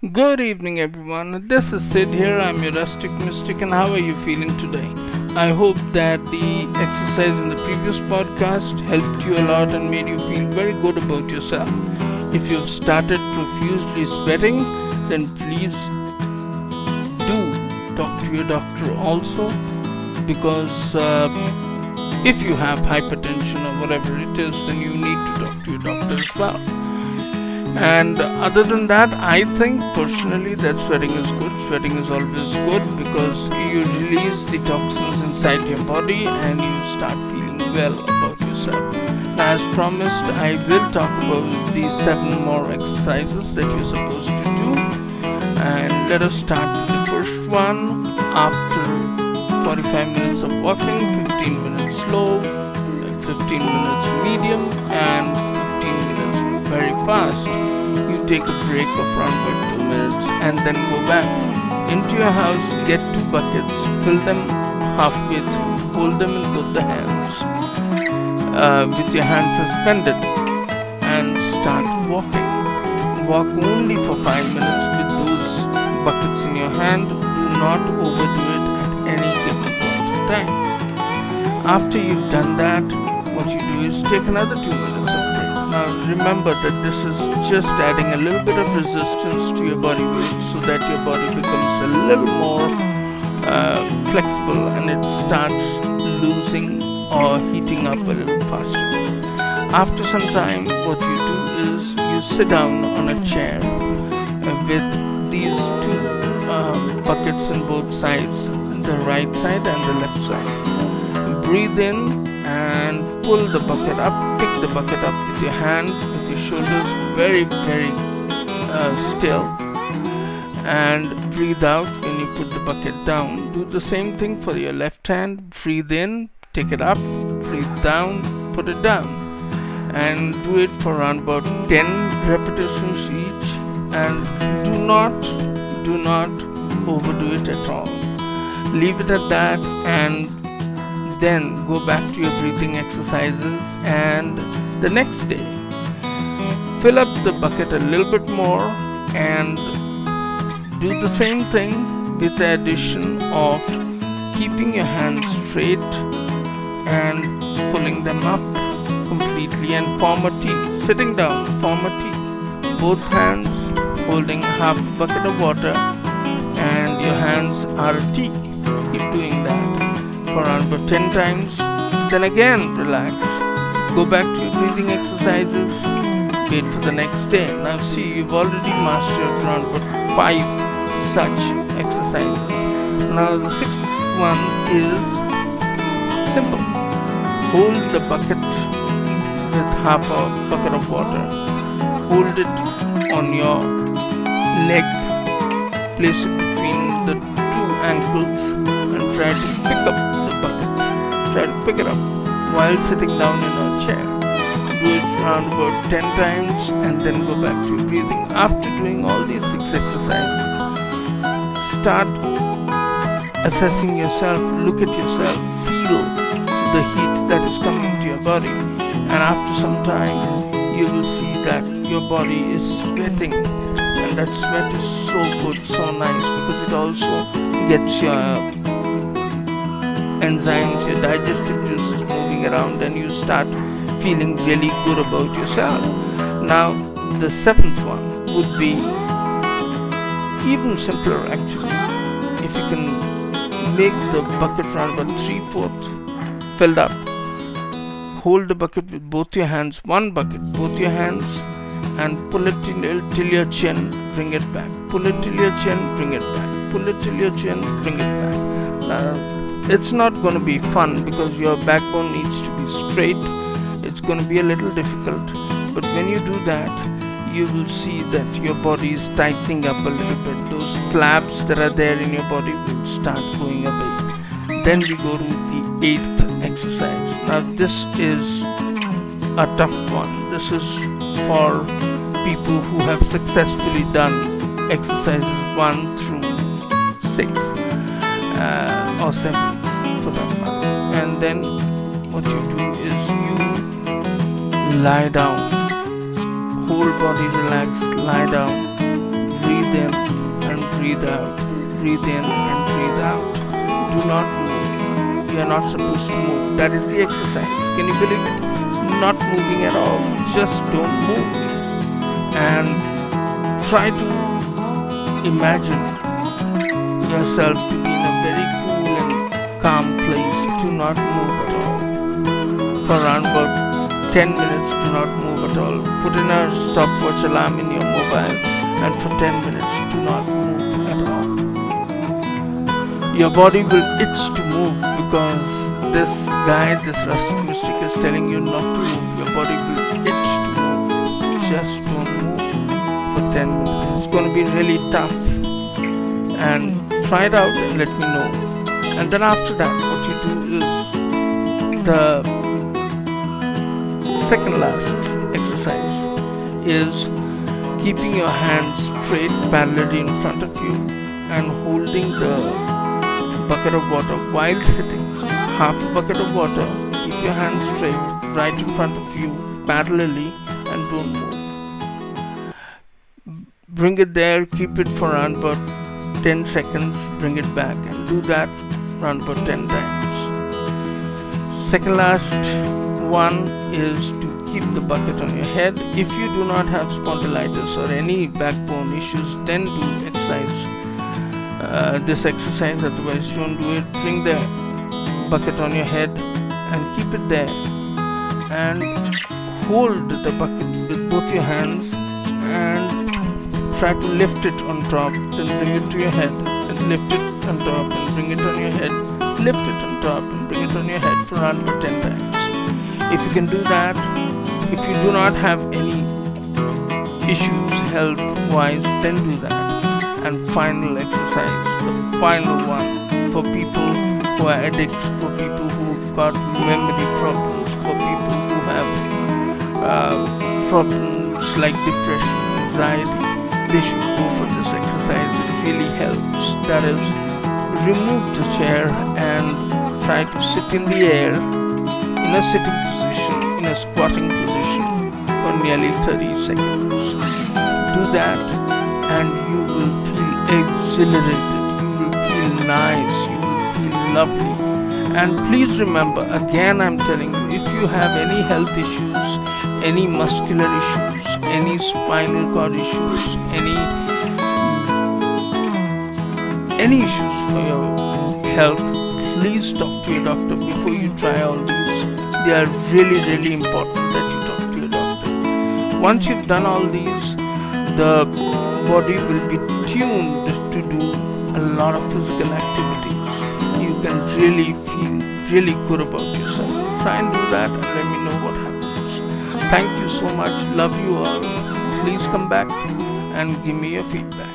Good evening, everyone. This is Sid here. I'm your rustic mystic, and how are you feeling today? I hope that the exercise in the previous podcast helped you a lot and made you feel very good about yourself. If you've started profusely sweating, then please do talk to your doctor also because uh, if you have hypertension or whatever it is, then you need to talk to your doctor as well. And other than that, I think personally that sweating is good. Sweating is always good because you release the toxins inside your body and you start feeling well about yourself. As promised, I will talk about these seven more exercises that you're supposed to do. And let us start with the first one. After 45 minutes of walking, 15 minutes slow, 15 minutes medium, and 15 minutes very fast take a break of around about two minutes and then go back into your house, get two buckets, fill them halfway through, hold them in both the hands uh, with your hands suspended and start walking. Walk only for five minutes with those buckets in your hand. Do not overdo it at any given point in time. After you've done that, what you do is take another two minutes remember that this is just adding a little bit of resistance to your body weight so that your body becomes a little more uh, flexible and it starts losing or heating up a little faster. After some time, what you do is you sit down on a chair uh, with these two uh, buckets on both sides, the right side and the left side. Breathe in pull the bucket up, pick the bucket up with your hand, with your shoulders very, very uh, still, and breathe out when you put the bucket down. Do the same thing for your left hand. Breathe in, take it up, breathe down, put it down, and do it for around about 10 repetitions each. And do not, do not overdo it at all. Leave it at that and then go back to your breathing exercises and the next day fill up the bucket a little bit more and do the same thing with the addition of keeping your hands straight and pulling them up completely and form a T sitting down form a T both hands holding half bucket of water and your hands are a T keep doing that around about 10 times. Then again, relax. Go back to your breathing exercises. Wait for the next day. Now, see, you've already mastered around about 5 such exercises. Now, the sixth one is simple. Hold the bucket with half a bucket of water. Hold it on your leg. Place it between the two ankles and try to pick up to pick it up while sitting down in a chair. Do it around about 10 times and then go back to breathing. After doing all these six exercises, start assessing yourself, look at yourself, feel the heat that is coming to your body, and after some time, you will see that your body is sweating, and that sweat is so good, so nice because it also gets your enzymes, your digestive juices moving around, and you start feeling really good about yourself. Now, the seventh one would be even simpler actually. If you can make the bucket around about three fourths filled up, hold the bucket with both your hands, one bucket, both your hands, and pull it till, till your chin, bring it back. Pull it till your chin, bring it back. Pull it till your chin, bring it back. Now, it's not going to be fun because your backbone needs to be straight. It's going to be a little difficult. But when you do that you will see that your body is tightening up a little bit. Those flaps that are there in your body will start going away. Then we go to the eighth exercise. Now this is a tough one. This is for people who have successfully done exercises 1 through 6 uh, or 7 then what you do is you lie down, whole body relaxed, lie down, breathe in and breathe out. Breathe in and breathe out. Do not move. You are not supposed to move. That is the exercise. Can you believe it? Not moving at all. Just don't move. And try to imagine yourself to be in a very cool and calm place. Do not move at all. For around about 10 minutes, do not move at all. Put in a stopwatch alarm in your mobile and for 10 minutes, do not move at all. Your body will itch to move because this guide, this rustic mystic is telling you not to move. Your body will itch to move. Just don't move for 10 minutes. It's going to be really tough. And try it out and let me know. And then after that, what you do is the second last exercise is keeping your hands straight parallelly in front of you and holding the bucket of water while sitting. Half a bucket of water, keep your hands straight right in front of you parallelly and don't move. Bring it there, keep it for around about 10 seconds, bring it back and do that around about 10 times. Second last one is to keep the bucket on your head. If you do not have spondylitis or any backbone issues, then do exercise. Uh, this exercise, otherwise, don't do it. Bring the bucket on your head and keep it there and hold the bucket with both your hands and try to lift it on top, then bring it to your head, and lift it on top and bring it on your head, lift it on top and bring it on your head for around 10 times. If you can do that, if you do not have any issues health wise, then do that. And final exercise, the final one for people who are addicts, for people who've got memory problems, for people who have uh, problems like depression, anxiety, they should go for this exercise. It really helps. That is, remove the chair and try to sit in the air in a sitting position, in a squatting position for nearly 30 seconds. Do that and you will feel exhilarated, you will feel nice, you will feel lovely. And please remember, again I'm telling you, if you have any health issues, any muscular issues, any spinal cord issues, any any issues for your health, please talk to your doctor before you try all these. They are really, really important that you talk to your doctor. Once you've done all these, the body will be tuned to do a lot of physical activities. You can really feel really good about yourself. Try and do that and let me know what happens. Thank you so much. Love you all. Please come back and give me your feedback.